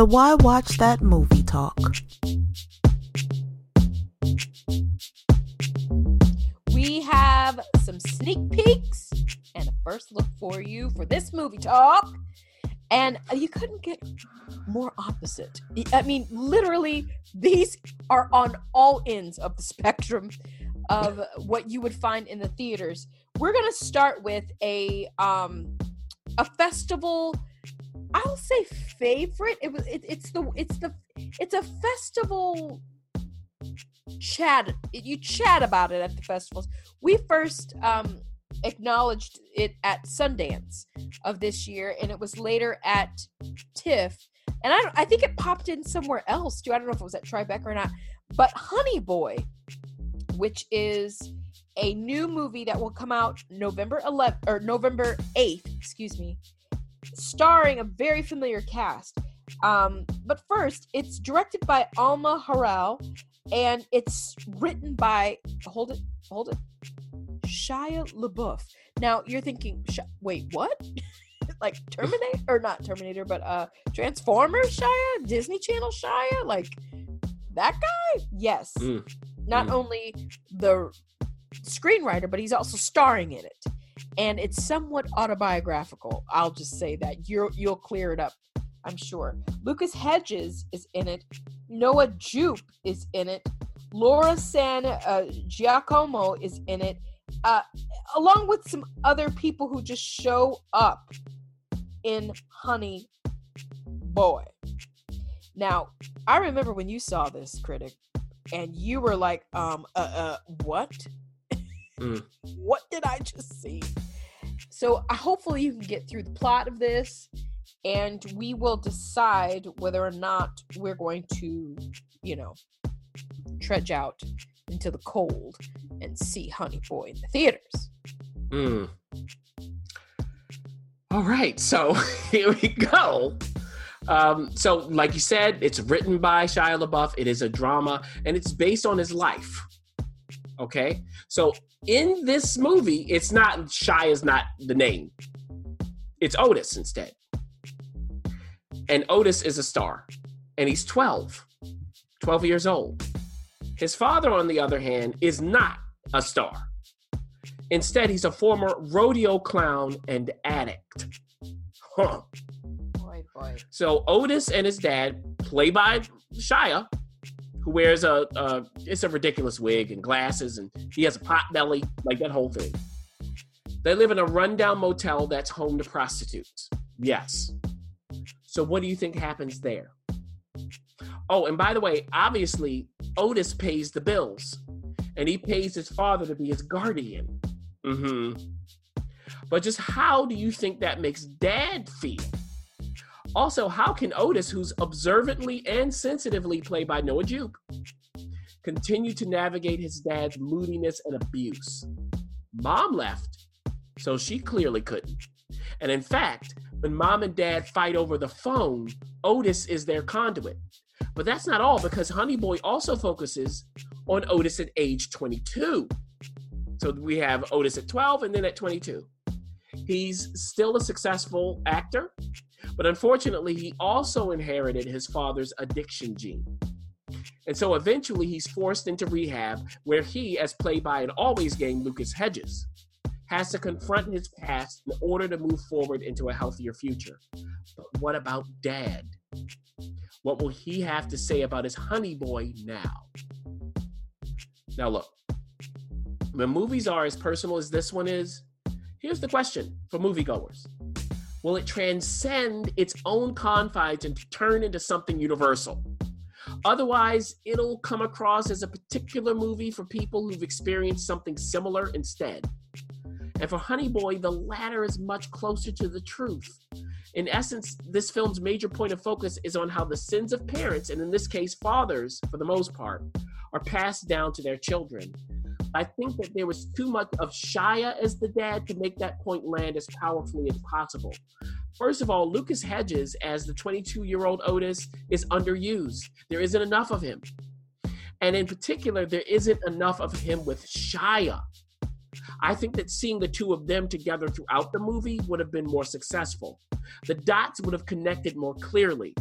The Why Watch That movie talk. We have some sneak peeks and a first look for you for this movie talk. And you couldn't get more opposite. I mean, literally, these are on all ends of the spectrum of what you would find in the theaters. We're gonna start with a um a festival I'll say favorite. It was it, it's the it's the it's a festival chat. You chat about it at the festivals. We first um acknowledged it at Sundance of this year, and it was later at TIFF. And I I think it popped in somewhere else too. I don't know if it was at Tribeca or not. But Honey Boy, which is a new movie that will come out November 11th or November 8th, excuse me, starring a very familiar cast. Um, but first, it's directed by Alma Har'el, and it's written by hold it, hold it, Shia LaBeouf. Now you're thinking, wait, what? like Terminator or not Terminator, but uh, Transformers Shia, Disney Channel Shia, like that guy? Yes. Mm. Not mm. only the screenwriter, but he's also starring in it and it's somewhat autobiographical. I'll just say that you'll you'll clear it up, I'm sure. Lucas Hedges is in it. Noah Jupe is in it. Laura San uh, Giacomo is in it, uh, along with some other people who just show up in Honey Boy. Now, I remember when you saw this critic, and you were like, um, uh, uh what? Mm. what did I just see? So uh, hopefully you can get through the plot of this and we will decide whether or not we're going to, you know, trudge out into the cold and see Honey Boy in the theaters. Hmm. All right, so here we go. Um, so, like you said, it's written by Shia LaBeouf. It is a drama, and it's based on his life. Okay, so in this movie, it's not Shia is not the name. It's Otis instead. And Otis is a star. And he's 12. 12 years old. His father, on the other hand, is not a star. Instead, he's a former rodeo clown and addict. Huh. Boy, boy. So Otis and his dad, play by Shia, who wears a, a it's a ridiculous wig and glasses, and he has a pot belly, like that whole thing. They live in a rundown motel that's home to prostitutes. Yes. So what do you think happens there? Oh, and by the way, obviously Otis pays the bills, and he pays his father to be his guardian. Mm-hmm. But just how do you think that makes Dad feel? Also, how can Otis, who's observantly and sensitively played by Noah Jupe, continue to navigate his dad's moodiness and abuse? Mom left, so she clearly couldn't. And in fact, when mom and dad fight over the phone, Otis is their conduit. But that's not all because Honey Boy also focuses on Otis at age 22. So we have Otis at 12 and then at 22. He's still a successful actor. But unfortunately, he also inherited his father's addiction gene. And so eventually he's forced into rehab where he, as played by an always game Lucas Hedges, has to confront his past in order to move forward into a healthier future. But what about dad? What will he have to say about his honey boy now? Now, look, when movies are as personal as this one is, here's the question for moviegoers will it transcend its own confines and turn into something universal. Otherwise, it'll come across as a particular movie for people who've experienced something similar instead. And for Honey Boy, the latter is much closer to the truth. In essence, this film's major point of focus is on how the sins of parents, and in this case, fathers, for the most part, are passed down to their children. I think that there was too much of Shia as the dad to make that point land as powerfully as possible. First of all, Lucas Hedges as the 22 year old Otis is underused. There isn't enough of him. And in particular, there isn't enough of him with Shia. I think that seeing the two of them together throughout the movie would have been more successful. The dots would have connected more clearly.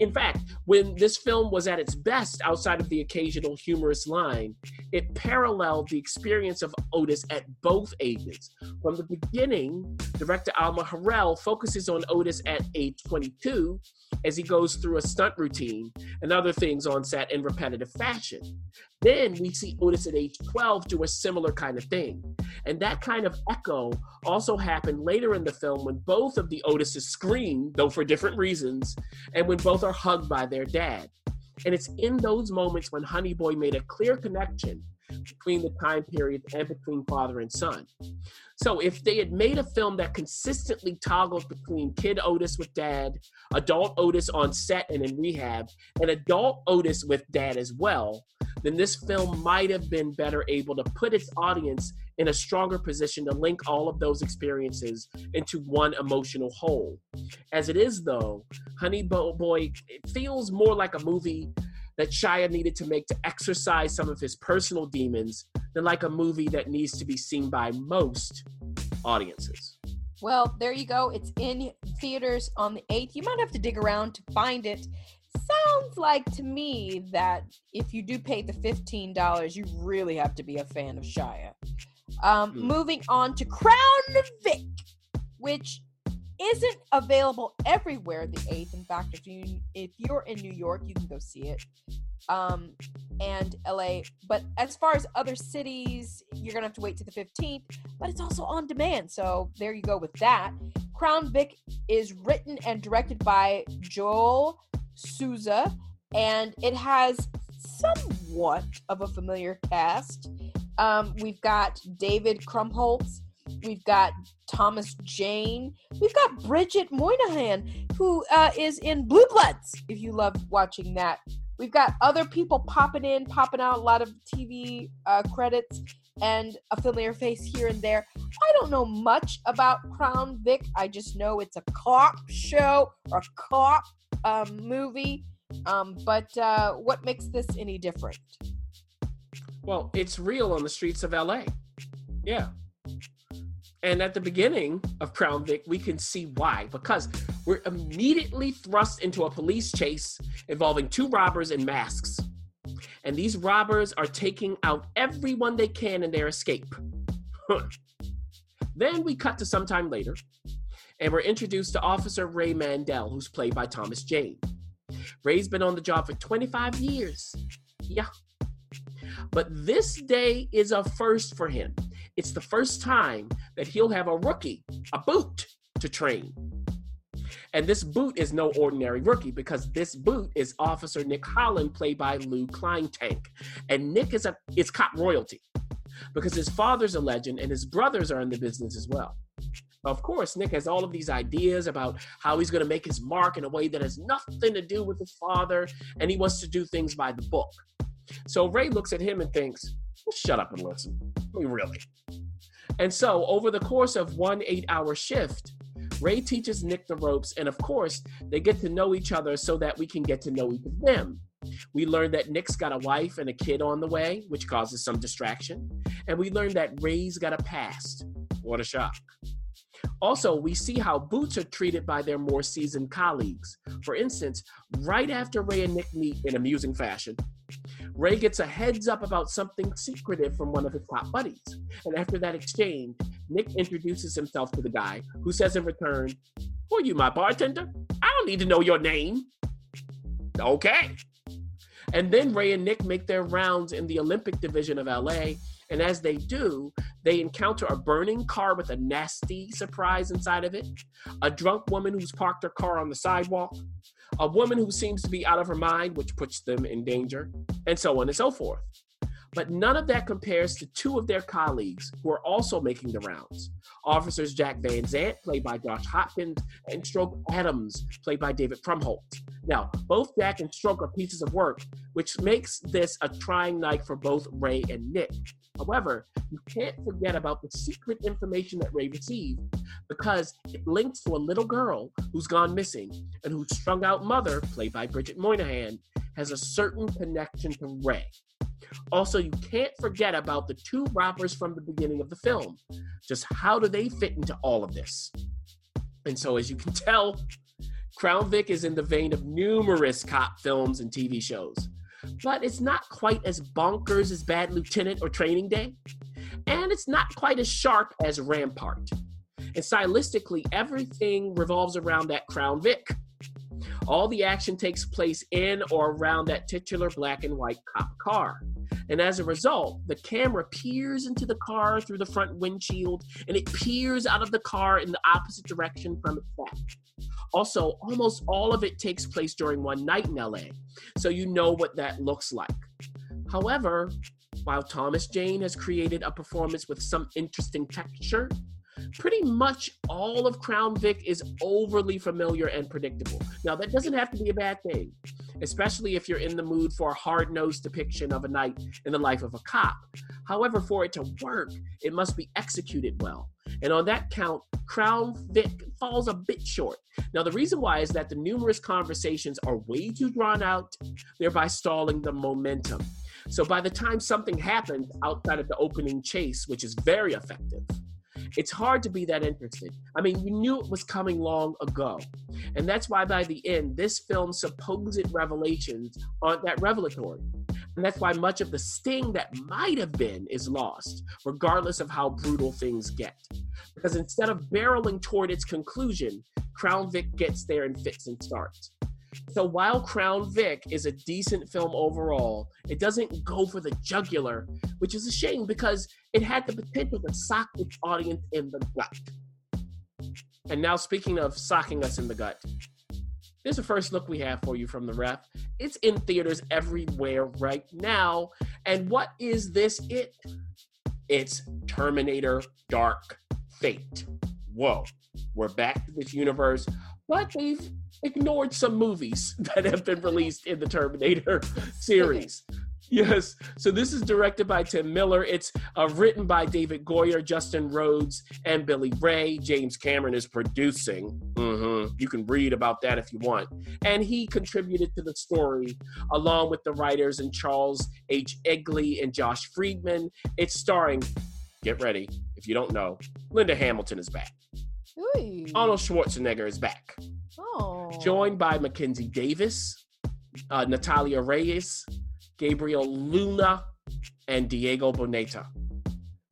In fact, when this film was at its best, outside of the occasional humorous line, it paralleled the experience of Otis at both ages. From the beginning, director Alma Har'el focuses on Otis at age 22 as he goes through a stunt routine and other things on set in repetitive fashion. Then we see Otis at age 12 do a similar kind of thing. And that kind of echo also happened later in the film when both of the Otises scream, though for different reasons, and when both are hugged by their dad. And it's in those moments when Honey Boy made a clear connection between the time periods and between father and son. So if they had made a film that consistently toggled between kid Otis with dad, adult Otis on set and in rehab, and adult Otis with dad as well, then this film might have been better able to put its audience in a stronger position to link all of those experiences into one emotional whole. As it is, though, Honey Boy it feels more like a movie that Shia needed to make to exercise some of his personal demons than like a movie that needs to be seen by most audiences. Well, there you go. It's in theaters on the 8th. You might have to dig around to find it. Sounds like to me that if you do pay the $15, you really have to be a fan of Shia. Um, hmm. Moving on to Crown Vic, which isn't available everywhere the 8th in fact if you if you're in new york you can go see it um and la but as far as other cities you're gonna have to wait to the 15th but it's also on demand so there you go with that crown vic is written and directed by joel souza and it has somewhat of a familiar cast um, we've got david krumholtz We've got Thomas Jane. We've got Bridget Moynahan, who uh, is in Blue Bloods, if you love watching that. We've got other people popping in, popping out, a lot of TV uh, credits, and a familiar face here and there. I don't know much about Crown Vic. I just know it's a cop show or a cop um, movie. Um, but uh, what makes this any different? Well, it's real on the streets of LA. Yeah. And at the beginning of Crown Vic, we can see why. Because we're immediately thrust into a police chase involving two robbers in masks. And these robbers are taking out everyone they can in their escape. then we cut to sometime later, and we're introduced to Officer Ray Mandel, who's played by Thomas Jane. Ray's been on the job for 25 years. Yeah. But this day is a first for him it's the first time that he'll have a rookie, a boot, to train. And this boot is no ordinary rookie because this boot is Officer Nick Holland, played by Luke Kleintank. And Nick is a is cop royalty because his father's a legend and his brothers are in the business as well. Of course, Nick has all of these ideas about how he's going to make his mark in a way that has nothing to do with his father, and he wants to do things by the book. So Ray looks at him and thinks, shut up and listen. I mean, really. And so, over the course of one eight hour shift, Ray teaches Nick the ropes, and of course, they get to know each other so that we can get to know each of them. We learn that Nick's got a wife and a kid on the way, which causes some distraction. And we learn that Ray's got a past. What a shock. Also, we see how boots are treated by their more seasoned colleagues. For instance, right after Ray and Nick meet in amusing fashion, Ray gets a heads up about something secretive from one of his top buddies. And after that exchange, Nick introduces himself to the guy, who says in return, Who are you, my bartender? I don't need to know your name. Okay. And then Ray and Nick make their rounds in the Olympic division of LA. And as they do, they encounter a burning car with a nasty surprise inside of it, a drunk woman who's parked her car on the sidewalk, a woman who seems to be out of her mind, which puts them in danger, and so on and so forth. But none of that compares to two of their colleagues who are also making the rounds. Officers Jack Van Zant, played by Josh Hopkins, and Stroke Adams, played by David Krumholtz. Now, both Jack and Stroke are pieces of work, which makes this a trying night for both Ray and Nick. However, you can't forget about the secret information that Ray received because it links to a little girl who's gone missing and whose strung out mother, played by Bridget Moynahan, has a certain connection to Ray. Also, you can't forget about the two robbers from the beginning of the film. Just how do they fit into all of this? And so, as you can tell, Crown Vic is in the vein of numerous cop films and TV shows, but it's not quite as bonkers as Bad Lieutenant or Training Day, and it's not quite as sharp as Rampart. And stylistically, everything revolves around that Crown Vic. All the action takes place in or around that titular black and white cop car. And as a result, the camera peers into the car through the front windshield and it peers out of the car in the opposite direction from its back. Also, almost all of it takes place during one night in LA, so you know what that looks like. However, while Thomas Jane has created a performance with some interesting texture, pretty much all of Crown Vic is overly familiar and predictable. Now, that doesn't have to be a bad thing, especially if you're in the mood for a hard nosed depiction of a night in the life of a cop. However, for it to work, it must be executed well. And on that count, Crown Vic falls a bit short. Now, the reason why is that the numerous conversations are way too drawn out, thereby stalling the momentum. So by the time something happens outside of the opening chase, which is very effective, it's hard to be that interested. I mean, you knew it was coming long ago. And that's why by the end, this film's supposed revelations aren't that revelatory. And that's why much of the sting that might have been is lost, regardless of how brutal things get. Because instead of barreling toward its conclusion, Crown Vic gets there and fits and starts. So while Crown Vic is a decent film overall, it doesn't go for the jugular, which is a shame because it had the potential to sock its audience in the gut. And now, speaking of socking us in the gut, here's the first look we have for you from the ref. It's in theaters everywhere right now. And what is this? It? It's Terminator Dark Fate. Whoa, we're back to this universe, but they've ignored some movies that have been released in the Terminator series. Yes. So this is directed by Tim Miller. It's uh, written by David Goyer, Justin Rhodes, and Billy Ray. James Cameron is producing. Mm-hmm. You can read about that if you want. And he contributed to the story along with the writers and Charles H. Eglee and Josh Friedman. It's starring, get ready, if you don't know, Linda Hamilton is back. Ooh. Arnold Schwarzenegger is back Oh. joined by Mackenzie Davis, uh, Natalia Reyes, Gabriel Luna, and Diego Boneta.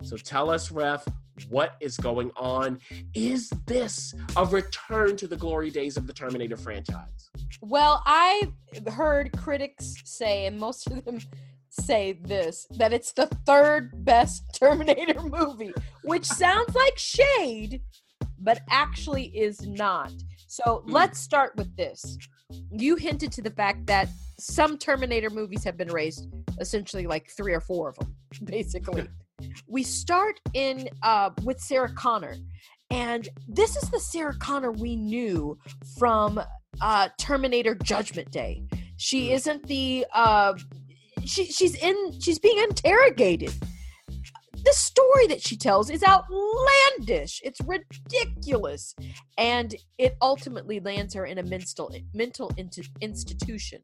So tell us, Ref, what is going on? Is this a return to the glory days of the Terminator franchise? Well, I heard critics say, and most of them say this, that it's the third best Terminator movie, which sounds like shade, but actually is not. So Hmm. let's start with this. You hinted to the fact that some Terminator movies have been raised, essentially like three or four of them, basically. we start in uh, with Sarah Connor, and this is the Sarah Connor we knew from uh, Terminator Judgment Day. She Hmm. isn't the uh, she she's in she's being interrogated. The story that she tells is outlandish. It's ridiculous, and it ultimately lands her in a mental mental institution.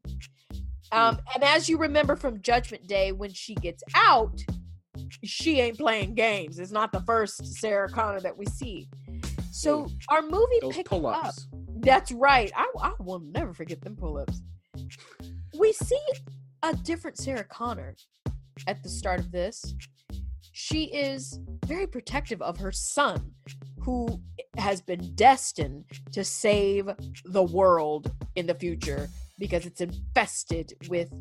Um, and as you remember from Judgment Day, when she gets out, she ain't playing games. It's not the first Sarah Connor that we see. So our movie Those picks pull up. ups. That's right. I, I will never forget them pull-ups. We see a different Sarah Connor at the start of this. She is very protective of her son, who has been destined to save the world in the future because it's infested with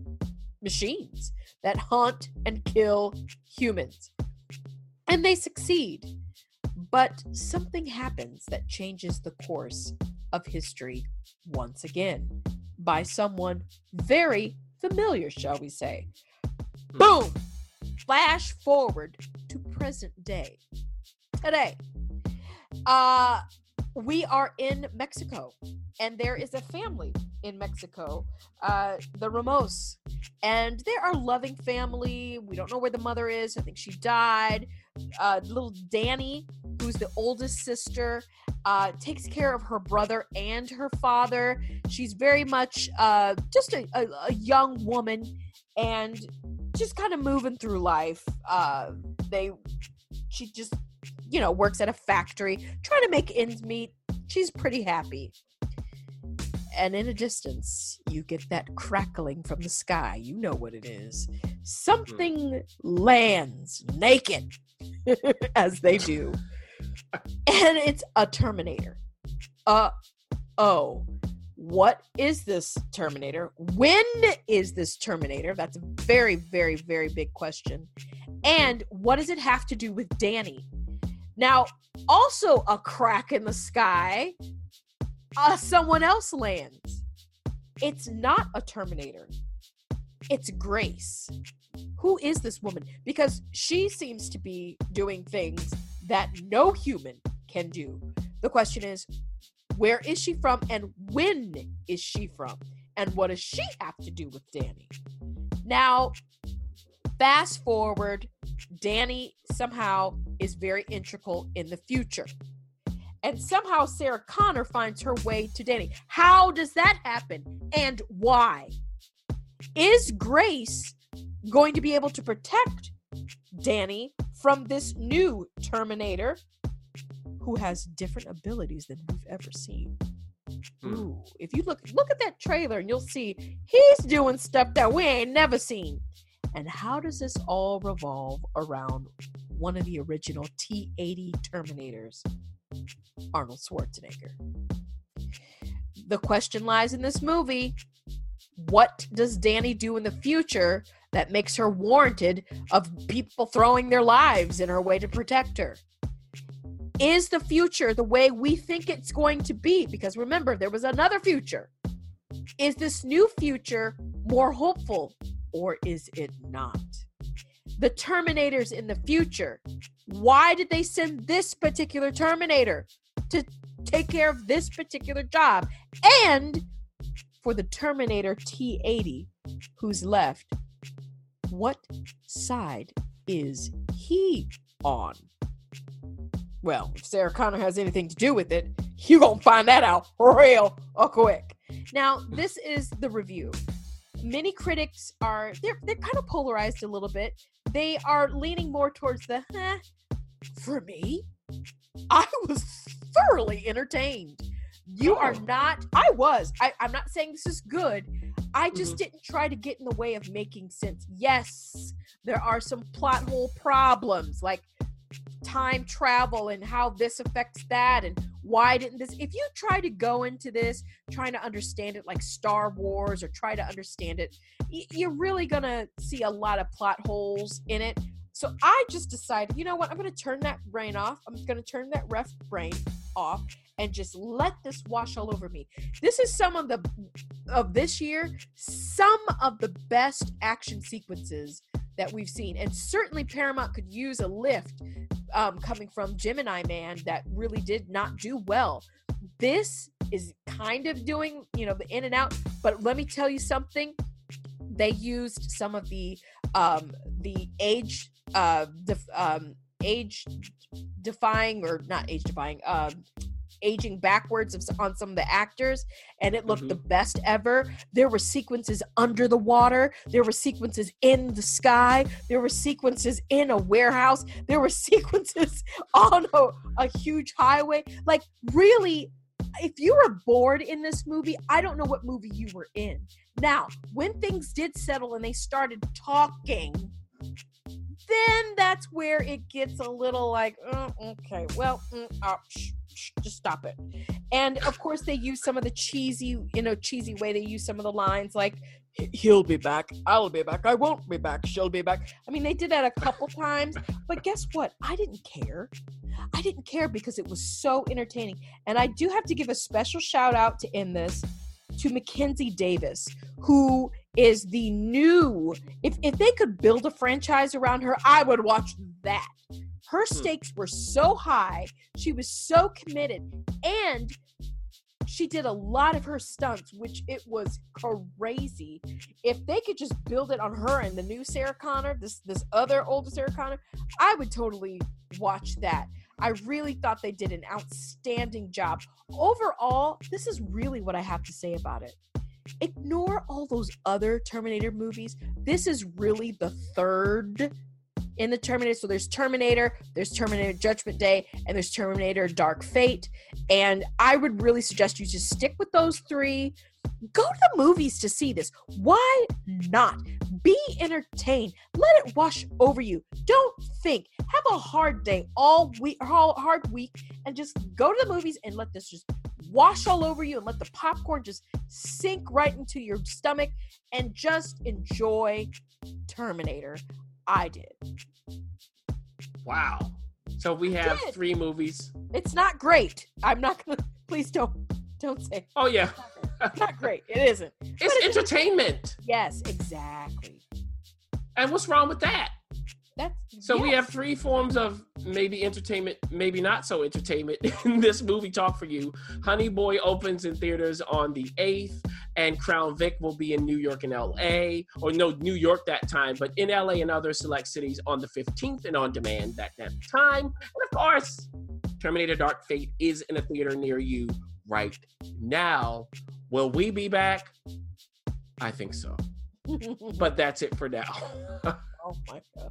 machines that haunt and kill humans. And they succeed. But something happens that changes the course of history once again by someone very familiar, shall we say. Boom! flash forward to present day. Today, uh, we are in Mexico, and there is a family in Mexico, uh, the Ramos, and they are loving family. We don't know where the mother is. I think she died. Uh, little Dani, who's the oldest sister, uh, takes care of her brother and her father. She's very much uh, just a, a, a young woman and just kind of moving through life. Uh, they, she just, you know, works at a factory, trying to make ends meet. She's pretty happy. And in a distance, you get that crackling from the sky. You know what it is. Something lands naked, as they do. And it's a Terminator. Uh oh. What is this Terminator? When is this Terminator? That's a very, very, very big question. And what does it have to do with Dani? Now, also a crack in the sky, uh, someone else lands. It's not a Terminator, it's Grace. Who is this woman? Because she seems to be doing things that no human can do. The question is, where is she from and when is she from? And what does she have to do with Dani? Now, fast forward, Dani somehow is very integral in the future. And somehow Sarah Connor finds her way to Dani. How does that happen and why? Is Grace going to be able to protect Dani from this new Terminator who has different abilities than we've ever seen? Hmm. Ooh, if you look look at that trailer and you'll see he's doing stuff that we ain't never seen. And how does this all revolve around one of the original T80 Terminators, Arnold Schwarzenegger? The question lies in this movie what does Dani do in the future that makes her warranted of people throwing their lives in her way to protect her? Is the future the way we think it's going to be? Because remember, there was another future. Is this new future more hopeful or is it not? The Terminators in the future, why did they send this particular Terminator to take care of this particular job? And for the Terminator T80 who's left, what side is he on? Well, if Sarah Connor has anything to do with it, you gonna find that out real quick. Now, this is the review. Many critics are they're they're kind of polarized a little bit. They are leaning more towards the huh. For me, I was thoroughly entertained. You are Oh. not. I was. I, I'm not saying this is good. I just Mhm. didn't try to get in the way of making sense. Yes, there are some plot hole problems, like time travel and how this affects that and why didn't this if you try to go into this trying to understand it like star wars or try to understand it you're really gonna see a lot of plot holes in it so i just decided you know what i'm gonna turn that brain off i'm gonna turn that ref brain off and just let this wash all over me this is some of the of this year some of the best action sequences that we've seen and certainly paramount could use a lift um, coming from Gemini Man that really did not do well. This is kind of doing, you know, the in and out. But let me tell you something. They used some of the um, the age uh, um, age defying or not age defying um, aging backwards of, on some of the actors and it looked the best ever. There were sequences under the water. There were sequences in the sky. There were sequences in a warehouse. There were sequences on a, a huge highway. Like really if you were bored in this movie i don't know what movie you were in. Now when things did settle and they started talking then that's where it gets a little like "Uh, okay well mm, shh, just stop it. And of course they use some of the cheesy you know cheesy way they use some of the lines like "He- he'll be back. I'll be back. I won't be back. She'll be back. I mean they did that a couple times but guess what? I didn't care. I didn't care because it was so entertaining. And i do have to give a special shout out to end this to mackenzie davis who is the new. If if they could build a franchise around her, I would watch that. Her Hmm. stakes were so high. She was so committed, and she did a lot of her stunts, which it was crazy. If they could just build it on her and the new Sarah Connor, this this other older Sarah Connor, I would totally watch that. I really thought they did an outstanding job. Overall, this is really what I have to say about it. Ignore all those other Terminator movies. This is really the third in the Terminator. So there's Terminator, there's Terminator Judgment Day, and there's Terminator Dark Fate. And I would really suggest you just stick with those three. Go to the movies to see this. Why not? Be entertained. Let it wash over you. Don't think. Have a hard day all week, all hard week, and just go to the movies and let this just wash all over you and let the popcorn just sink right into your stomach and just enjoy Terminator. I did. Wow. So we have three movies. It's not great. I'm not gonna. Please don't. Don't say Oh yeah, it's not great. It isn't. it's entertainment. Yes, exactly. And what's wrong with that? That's So we have three forms of maybe entertainment, maybe not so entertainment in this movie talk for you. Honey Boy opens in theaters on the 8th, and Crown Vic will be in New York and LA, or no, New York that time, but in LA and other select cities on the 15th and on demand that, that time. And of course, Terminator Dark Fate is in a theater near you right now. Will we be back? I think so. But that's it for now. oh my god.